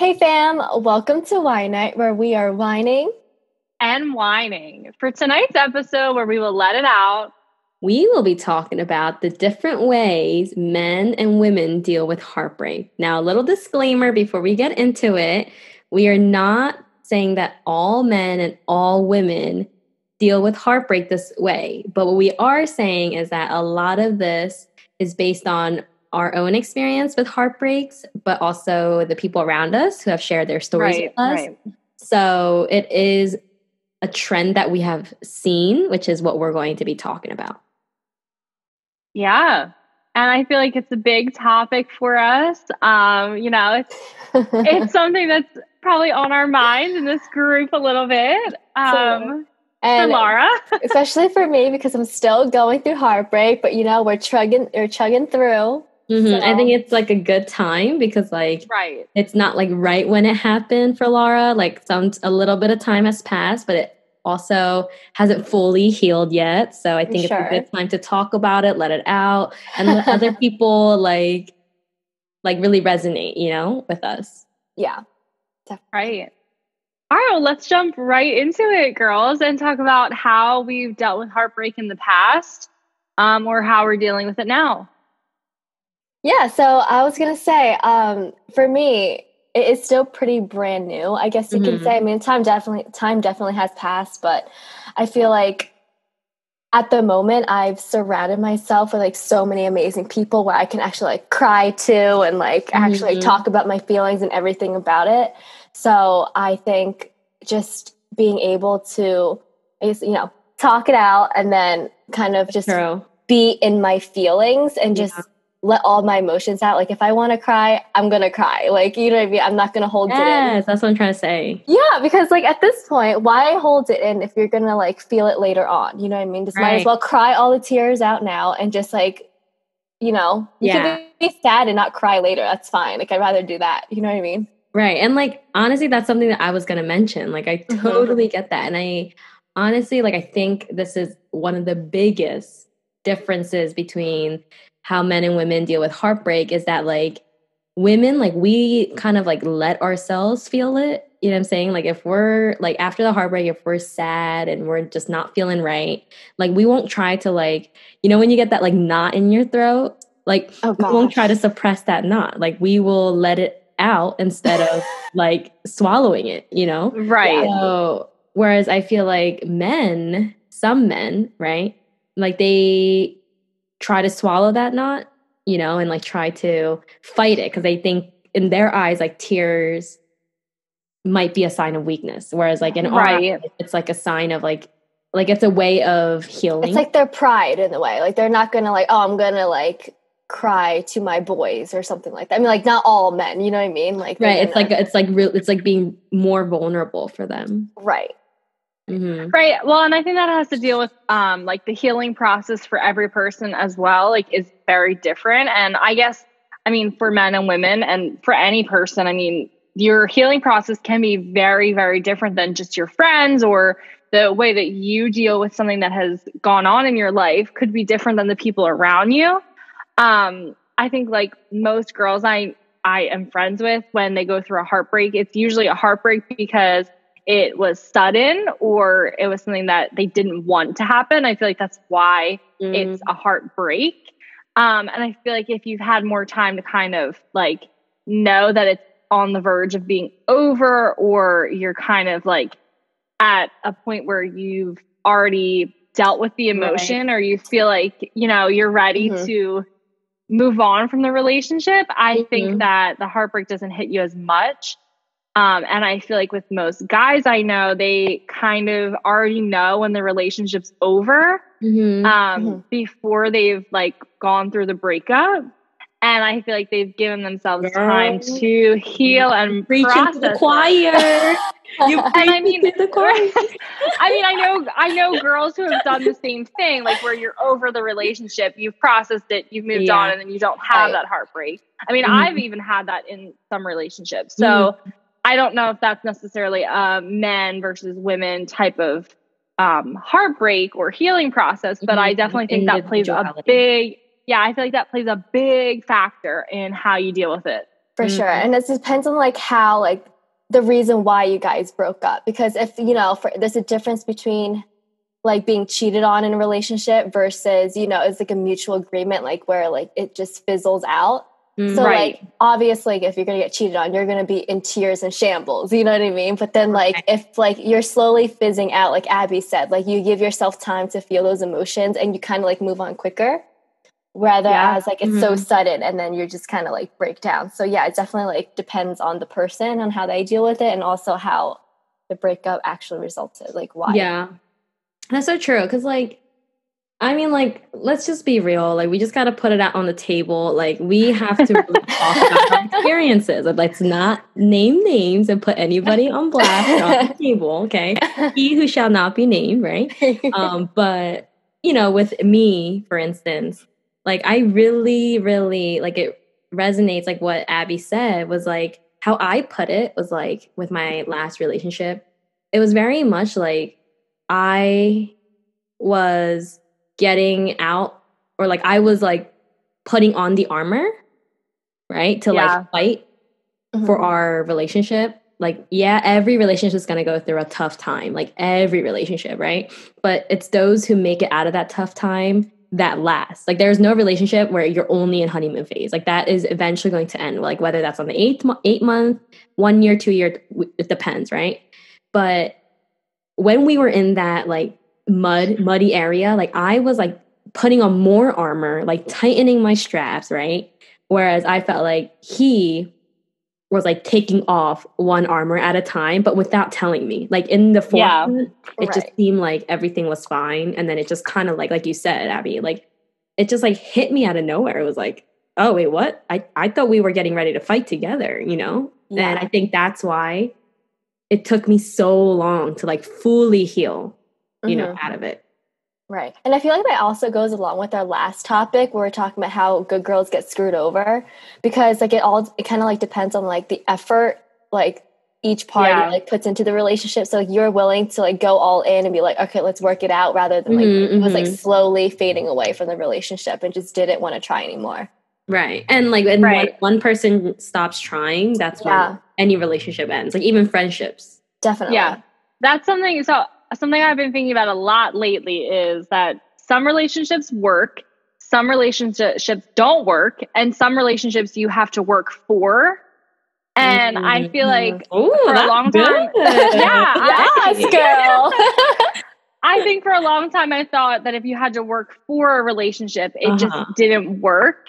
Hey fam, welcome to Wine Night where we are whining. And whining. For tonight's episode, where we will let it out, we will be talking about the different ways men and women deal with heartbreak. Now, a little disclaimer before we get into it. We are not saying that all men and all women deal with heartbreak this way, but what we are saying is that a lot of this is based on our own experience with heartbreaks, but also the people around us who have shared their stories right, with us. Right. So it is a trend that we have seen, which is what we're going to be talking about. Yeah. And I feel like it's a big topic for us. Um, you know, it's it's something that's probably on our minds in this group a little bit. Um, and for Laura, especially for me because I'm still going through heartbreak, but you know we're chugging, we're chugging through. Mm-hmm. So. I think it's like a good time because like right, it's not like right when it happened for Laura. Like some a little bit of time has passed, but it also hasn't fully healed yet. So I think sure. it's a good time to talk about it, let it out, and let other people like like really resonate, you know, with us. Yeah. Definitely. Right. All right, well, let's jump right into it, girls, and talk about how we've dealt with heartbreak in the past um, or how we're dealing with it now. Yeah, so I was going to say, um, for me, it is still pretty brand new. I guess you mm-hmm. can say. I mean, time definitely time definitely has passed, but I feel like at the moment I've surrounded myself with like so many amazing people where I can actually like cry to and like mm-hmm. actually like, talk about my feelings and everything about it. So I think just being able to, you know, talk it out and then kind of just True. be in my feelings and just yeah. Let all my emotions out. Like if I want to cry, I'm gonna cry. Like you know what I mean? I'm not gonna hold yes, it in. Yes, that's what I'm trying to say. Yeah, because like at this point, why hold it in if you're gonna like feel it later on? You know what I mean? Just right. might as well cry all the tears out now and just like, you know, you yeah. can be sad and not cry later. That's fine. Like I'd rather do that. You know what I mean? Right. And like honestly, that's something that I was gonna mention. Like I mm-hmm. totally get that. And I honestly like I think this is one of the biggest differences between how men and women deal with heartbreak is that like women like we kind of like let ourselves feel it you know what i'm saying like if we're like after the heartbreak if we're sad and we're just not feeling right like we won't try to like you know when you get that like knot in your throat like oh, we won't try to suppress that knot like we will let it out instead of like swallowing it, you know? Right. So, whereas I feel like men, some men, right? Like they try to swallow that knot, you know, and like try to fight it because they think in their eyes, like tears might be a sign of weakness. Whereas like in right. our it's like a sign of like like it's a way of healing. It's like their pride in the way. Like they're not gonna like, oh, I'm gonna like cry to my boys or something like that. I mean, like not all men, you know what I mean? Like right. It's like it's like real. It's like being more vulnerable for them. Right. Mm-hmm. Right. Well, and I think that has to deal with um like the healing process for every person as well. Like is very different, and I guess I mean for men and women, and for any person, I mean your healing process can be very very different than just your friends or the way that you deal with something that has gone on in your life could be different than the people around you. Um, I think like most girls I I am friends with when they go through a heartbreak, it's usually a heartbreak because it was sudden or it was something that they didn't want to happen. I feel like that's why mm. it's a heartbreak. Um, and I feel like if you've had more time to kind of like know that it's on the verge of being over, or you're kind of like at a point where you've already dealt with the emotion, right. or you feel like, you know, you're ready mm-hmm. to move on from the relationship, I mm-hmm. think that the heartbreak doesn't hit you as much. Um, and I feel like with most guys I know, they kind of already know when the relationship's over mm-hmm. Um, mm-hmm. before they've like gone through the breakup and I feel like they've given themselves Girl. time to heal and reach into the choir. you and I mean, the choir. I mean, I know, I know girls who have done the same thing, like where you're over the relationship, you've processed it, you've moved yeah. on, and then you don't have right. that heartbreak. I mean, mm-hmm. I've even had that in some relationships, so mm-hmm. I don't know if that's necessarily a men versus women type of um, heartbreak or healing process, but mm-hmm. I definitely think that plays a big yeah, I feel like that plays a big factor in how you deal with it. For mm-hmm. sure. And it depends on like how like the reason why you guys broke up because if you know for, there's a difference between like being cheated on in a relationship versus you know it's like a mutual agreement like where like it just fizzles out so right. like obviously if you're gonna get cheated on you're gonna be in tears and shambles you know what i mean but then like right. if like you're slowly fizzing out like abby said like you give yourself time to feel those emotions and you kind of like move on quicker rather yeah. as like it's mm-hmm. so sudden and then you're just kind of like break down so yeah it definitely like depends on the person on how they deal with it and also how the breakup actually resulted like why yeah that's so true because like I mean, like, let's just be real. Like, we just got to put it out on the table. Like, we have to really talk about our experiences. Let's not name names and put anybody on blast on the table. Okay, he who shall not be named, right? Um, but you know, with me, for instance, like I really, really like it resonates like what Abby said was like how I put it was like with my last relationship. It was very much like I was getting out or like I was like putting on the armor, right? To yeah. like fight mm-hmm. for our relationship. Like, yeah, every relationship is going to go through a tough time, like every relationship, right? But it's those who make it out of that tough time that lasts. Like there's no relationship where you're only in honeymoon phase. Like that is eventually going to end. Like whether that's on the eighth eight month, one year, two year, it depends, right? But when we were in that like mud muddy area, like I was like putting on more armor, like tightening my straps, right? Whereas I felt like he was like taking off one armor at a time, but without telling me. Like in the forefront, yeah, it right. just seemed like everything was fine. And then it just kind of like, like you said, Abby, like it just like hit me out of nowhere. It was like, oh wait, what? I, I thought we were getting ready to fight together, you know? Yeah. And I think that's why it took me so long to like fully heal, you mm-hmm. know, out of it. Right. And I feel like that also goes along with our last topic where we're talking about how good girls get screwed over because like it all it kind of like depends on like the effort like each party yeah. like puts into the relationship. So like you're willing to like go all in and be like, okay, let's work it out rather than like mm-hmm, it was like mm-hmm. slowly fading away from the relationship and just didn't want to try anymore. Right. And like when right. one, one, person stops trying, that's yeah. when any relationship ends. Like even friendships. Definitely. Yeah. That's something so something I've been thinking about a lot lately is that some relationships work, some relationships don't work, and some relationships you have to work for. And mm-hmm. I feel like Ooh, for a long good. time, yeah, yes, girl. I think for a long time I thought that if you had to work for a relationship, it uh-huh. just didn't work.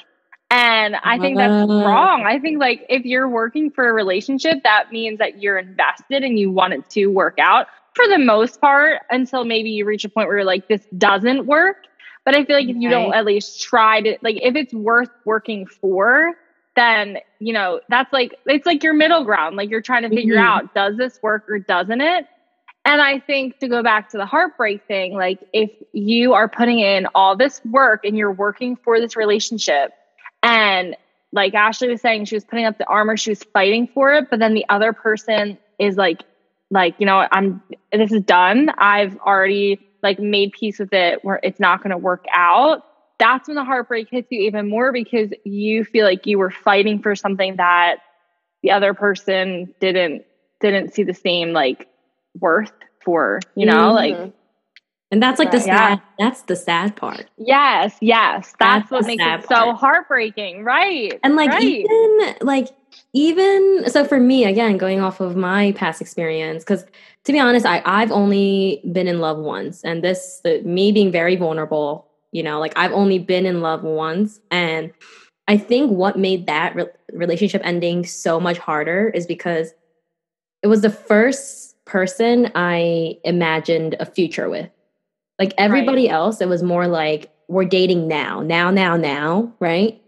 And I think that's wrong. I think like if you're working for a relationship, that means that you're invested and you want it to work out for the most part until maybe you reach a point where you're like, this doesn't work. But I feel like if you don't at least try to, like, if it's worth working for, then, you know, that's like, it's like your middle ground. Like you're trying to figure mm-hmm. out, does this work or doesn't it? And I think to go back to the heartbreak thing, like if you are putting in all this work and you're working for this relationship and like Ashley was saying, she was putting up the armor, she was fighting for it, but then the other person is like like you know i'm this is done i've already like made peace with it where it's not going to work out that's when the heartbreak hits you even more because you feel like you were fighting for something that the other person didn't didn't see the same like worth for you know mm-hmm. like and that's like the sad that's the sad part yes yes that's, that's what makes it part. so heartbreaking right and like right. even like even so for me again going off of my past experience because to be honest I, i've only been in love once and this the, me being very vulnerable you know like i've only been in love once and i think what made that re- relationship ending so much harder is because it was the first person i imagined a future with like everybody right. else it was more like we're dating now now now now right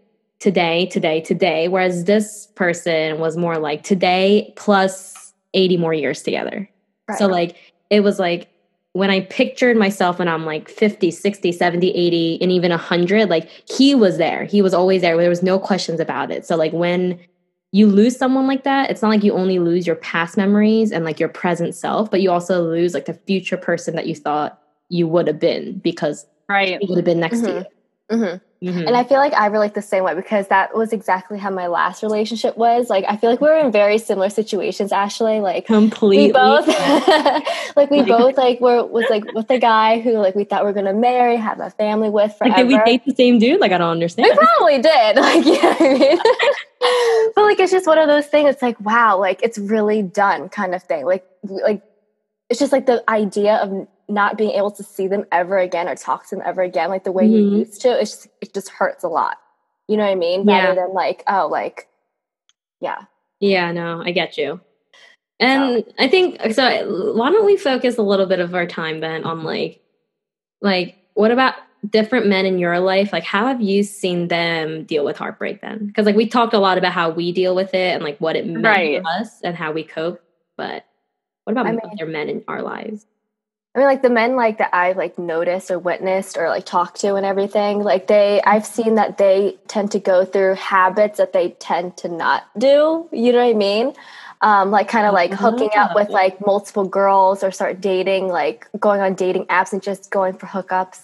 today, today, today. Whereas this person was more like today plus 80 more years together. Right. So, like, it was like when I pictured myself when I'm like 50, 60, 70, 80, and even 100, like, he was there. He was always there. There was no questions about it. So, like, when you lose someone like that, it's not like you only lose your past memories and like your present self, but you also lose like the future person that you thought you would have been because right. he would have been next mm-hmm. to you. Mm-hmm. Mm-hmm. And I feel like I relate the same way because that was exactly how my last relationship was. Like I feel like we were in very similar situations, Ashley. Like completely we both like we both like were was like with a guy who like we thought we are gonna marry, have a family with forever. Like did we date the same dude? Like I don't understand. We probably did. Like yeah, I mean? but like it's just one of those things. It's like wow, like it's really done kind of thing. Like like it's just like the idea of not being able to see them ever again or talk to them ever again like the way mm-hmm. you used to it's just, it just hurts a lot you know what i mean yeah. rather than like oh like yeah yeah no i get you and so. i think so why don't we focus a little bit of our time then on like like what about different men in your life like how have you seen them deal with heartbreak then because like we talked a lot about how we deal with it and like what it meant right. to us and how we cope but what about I mean, other men in our lives I mean, like the men like that I've like noticed or witnessed or like talked to and everything, like they, I've seen that they tend to go through habits that they tend to not do. You know what I mean? Um, like kind of like hooking up with like multiple girls or start dating, like going on dating apps and just going for hookups.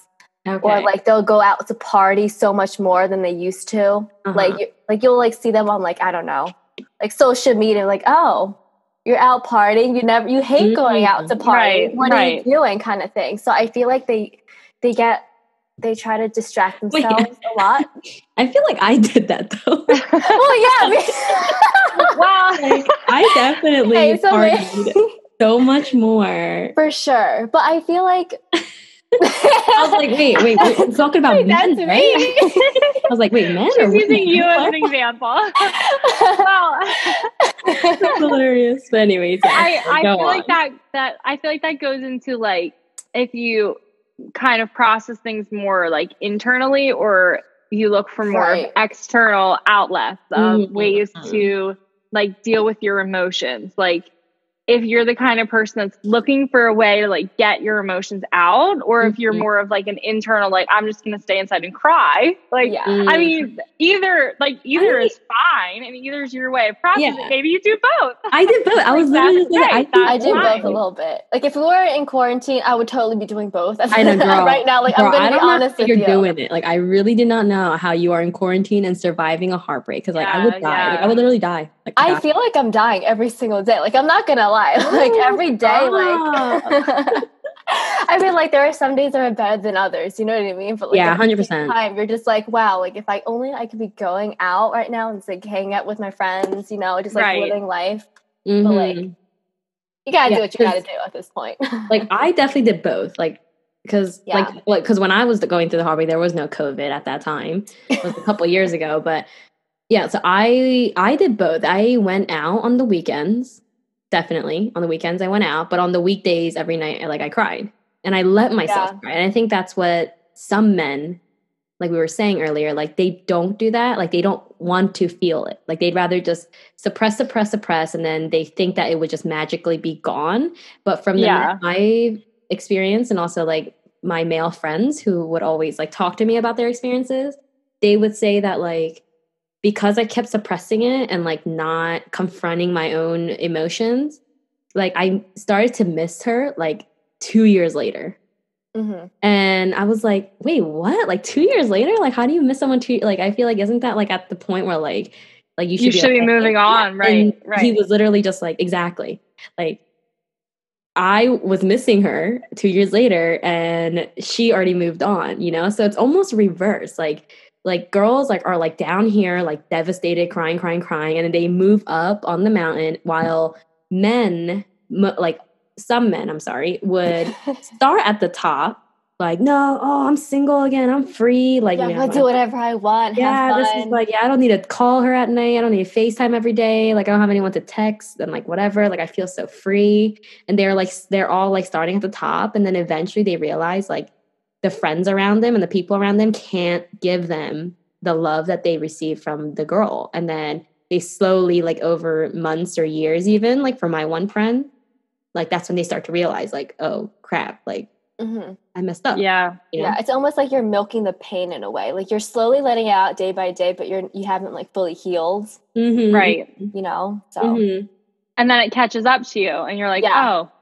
Okay. Or like they'll go out to party so much more than they used to. Uh-huh. Like, you, like you'll like see them on like I don't know, like social media. Like, oh, you're out partying you never you hate going out to mm-hmm. party. Right, what right. are you doing kind of thing. So i feel like they they get they try to distract themselves Wait, a lot. I feel like i did that though. Well yeah wow. Like, i definitely okay, so so much more. For sure. But i feel like I was like, wait, wait, we're talking about wait, men, right? I was like, wait, men? She's using you as an example. wow, that's hilarious. But anyways, yeah, I, I feel on. like that that I feel like that goes into like if you kind of process things more like internally or you look for more right. external outlets of mm-hmm. ways to like deal with your emotions like if you're the kind of person that's looking for a way to like get your emotions out or if you're mm-hmm. more of like an internal like i'm just gonna stay inside and cry like yeah. i mean either like either I is fine and either is your way of processing. Yeah. maybe you do both. I did both. I was like, literally right. I, I did both a little bit. Like if we were in quarantine i would totally be doing both. I know girl, right now like girl, i'm gonna be honest with you're you. doing it. Like i really did not know how you are in quarantine and surviving a heartbreak because like yeah, i would die. Like, i would literally die like, I feel like I'm dying every single day. Like I'm not gonna lie. like every day, like I mean, like there are some days that are better than others. You know what I mean? But like, yeah, hundred percent. Time you're just like, wow. Like if I only I could be going out right now and just like hanging out with my friends. You know, just like right. living life. Mm-hmm. But like, you gotta yeah, do what you gotta do at this point. like I definitely did both. Like because yeah. like like because when I was going through the hobby, there was no COVID at that time. It was a couple years ago, but yeah, so I I did both. I went out on the weekends, definitely on the weekends I went out, but on the weekdays every night like I cried and I let myself yeah. cry. And I think that's what some men like we were saying earlier, like they don't do that. Like they don't want to feel it. Like they'd rather just suppress, suppress, suppress, and then they think that it would just magically be gone. But from the yeah. my experience and also like my male friends who would always like talk to me about their experiences, they would say that like because I kept suppressing it and like not confronting my own emotions, like I started to miss her like two years later. Mm-hmm. And I was like, wait, what? Like two years later? Like, how do you miss someone two? Like, I feel like, isn't that like at the point where like, like you should, you should be, be moving on, right? And right. He was literally just like, exactly. Like, I was missing her two years later and she already moved on, you know? So it's almost reverse. Like, like girls like are like down here like devastated crying crying crying and then they move up on the mountain while men like some men i'm sorry would start at the top like no oh i'm single again i'm free like yeah, you know, i do whatever i want yeah this is like yeah i don't need to call her at night i don't need to facetime every day like i don't have anyone to text and like whatever like i feel so free and they're like they're all like starting at the top and then eventually they realize like the friends around them and the people around them can't give them the love that they receive from the girl and then they slowly like over months or years even like for my one friend like that's when they start to realize like oh crap like mm-hmm. i messed up yeah you know? yeah it's almost like you're milking the pain in a way like you're slowly letting it out day by day but you're you haven't like fully healed mm-hmm. right you know so mm-hmm. and then it catches up to you and you're like yeah. oh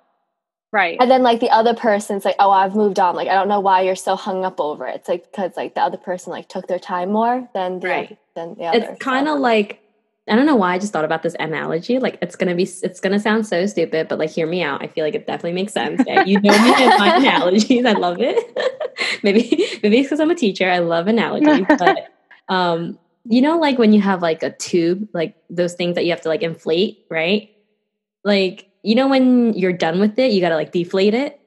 Right. And then like the other person's like, oh, I've moved on. Like I don't know why you're so hung up over it. It's like because like the other person like took their time more than the Right. other, than the other. It's kind of like I don't know why I just thought about this analogy. Like it's gonna be it's gonna sound so stupid, but like hear me out. I feel like it definitely makes sense. Okay? You know me and my analogies. I love it. maybe maybe it's because I'm a teacher. I love analogies. But um, you know, like when you have like a tube, like those things that you have to like inflate, right? Like you know when you're done with it, you gotta like deflate it,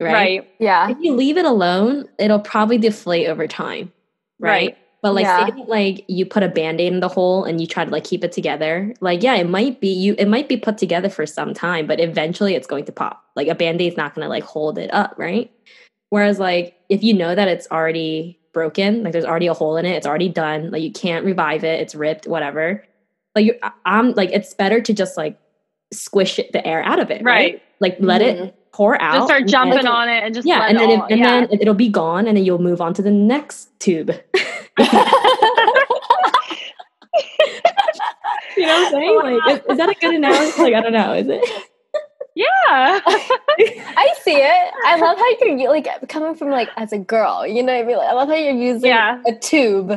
right? Right. yeah. If you leave it alone, it'll probably deflate over time, right? Right. But like, Yeah. say like you put a band-aid in the hole and you try to like keep it together. Like, yeah, it might be you. It might be put together for some time, but eventually it's going to pop. Like a band-aid's not going to like hold it up, right? Whereas like if you know that it's already broken, like there's already a hole in it, it's already done. Like you can't revive it. It's ripped, whatever. Like you, I'm like it's better to just like squish the air out of it, right? Right. Like let it mm-hmm. pour out. Just start jumping then- on it and just yeah let and then it, all- and yeah. then it'll be gone and then you'll move on to the next tube you know what i'm saying oh like is, is that a good analogy like i don't know is it yeah. I see it. I love how you're like coming from like as a girl. You know what I mean? Like, I love how you're using Yeah. a tube.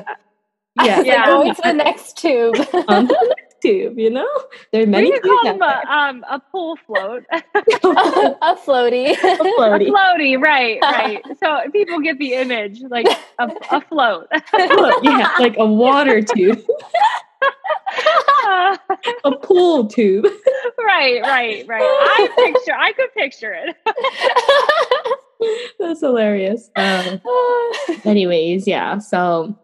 yeah It's Yeah. like going to the next tube. on to the next tube you know there are many we could tubes call them a, um, a pool float. a floaty. a floaty floaty, right, right. So people get the image, like a, a float. yeah like a water tube a pool tube right, right, right. I picture, I could picture it. that's hilarious um, anyways yeah so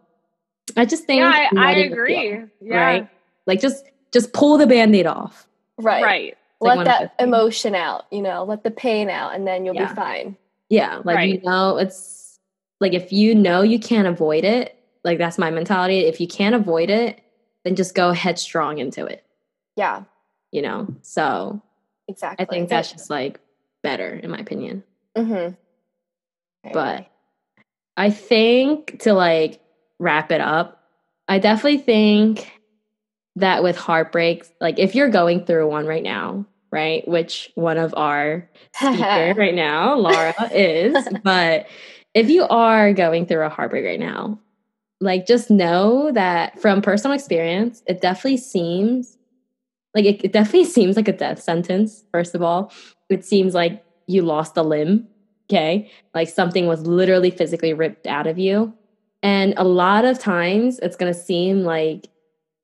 i just think Yeah, I, I agree. go, Yeah, right like just just pull the band-aid off right. right. like Let that emotion out, you know, let the pain out, and then you'll Yeah. be fine. yeah like you know it's like if you know you can't avoid it like that's my mentality if you can't avoid it then just go headstrong into it Yeah, you know so exactly. i think that's just like better in my opinion Mm-hmm. But- I think to like wrap it up, I definitely think that with heartbreaks, like if you're going through one right now, right, which one of our speaker right now, Laura, is, but if you are going through a heartbreak right now, like just know that from personal experience, it definitely seems like it, it definitely seems like a death sentence, first of all. It seems like you lost a limb, okay? Like something was literally physically ripped out of you. And a lot of times it's going to seem like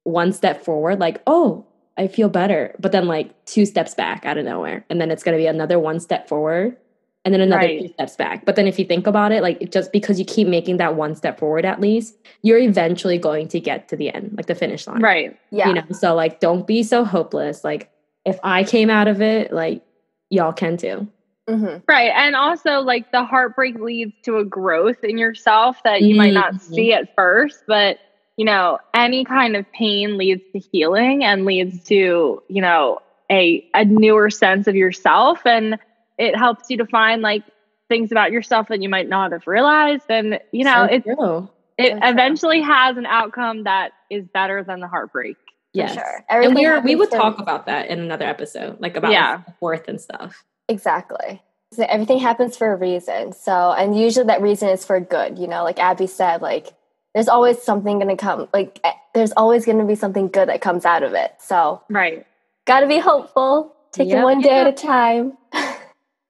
one step forward, like, oh, I feel better. But then like two steps back out of nowhere. And then it's going to be another one step forward and then another Right. two steps back. But then if you think about it, like just because you keep making that one step forward at least, you're eventually going to get to the end, like the finish line. Right. yeah, You know, so like don't be so hopeless. Like if I came out of it, like y'all can too. hmm Right. And also, like, the heartbreak leads to a growth in yourself that you might not Mhm. see at first, but, you know, any kind of pain leads to healing and leads to, you know, a, a newer sense of yourself. And it helps you to find, like, things about yourself that you might not have realized. And, you know, So it, true. it So true. eventually has an outcome that is better than the heartbreak. Yes. sure. And we are, we would for- talk about that in another episode, like about Yeah. like, worth and stuff. Exactly. So everything happens for a reason. So, and usually that reason is for good. You know, like Abby said, like there's always something going to come. Like eh, there's always going to be something good that comes out of it. So, Right. got to be hopeful. Take it Yep. one day at a time.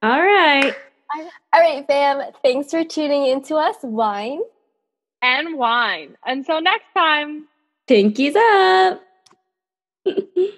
All right. All right, fam. Thanks for tuning in to us. Wine. And wine. Until next time. Pinkies up.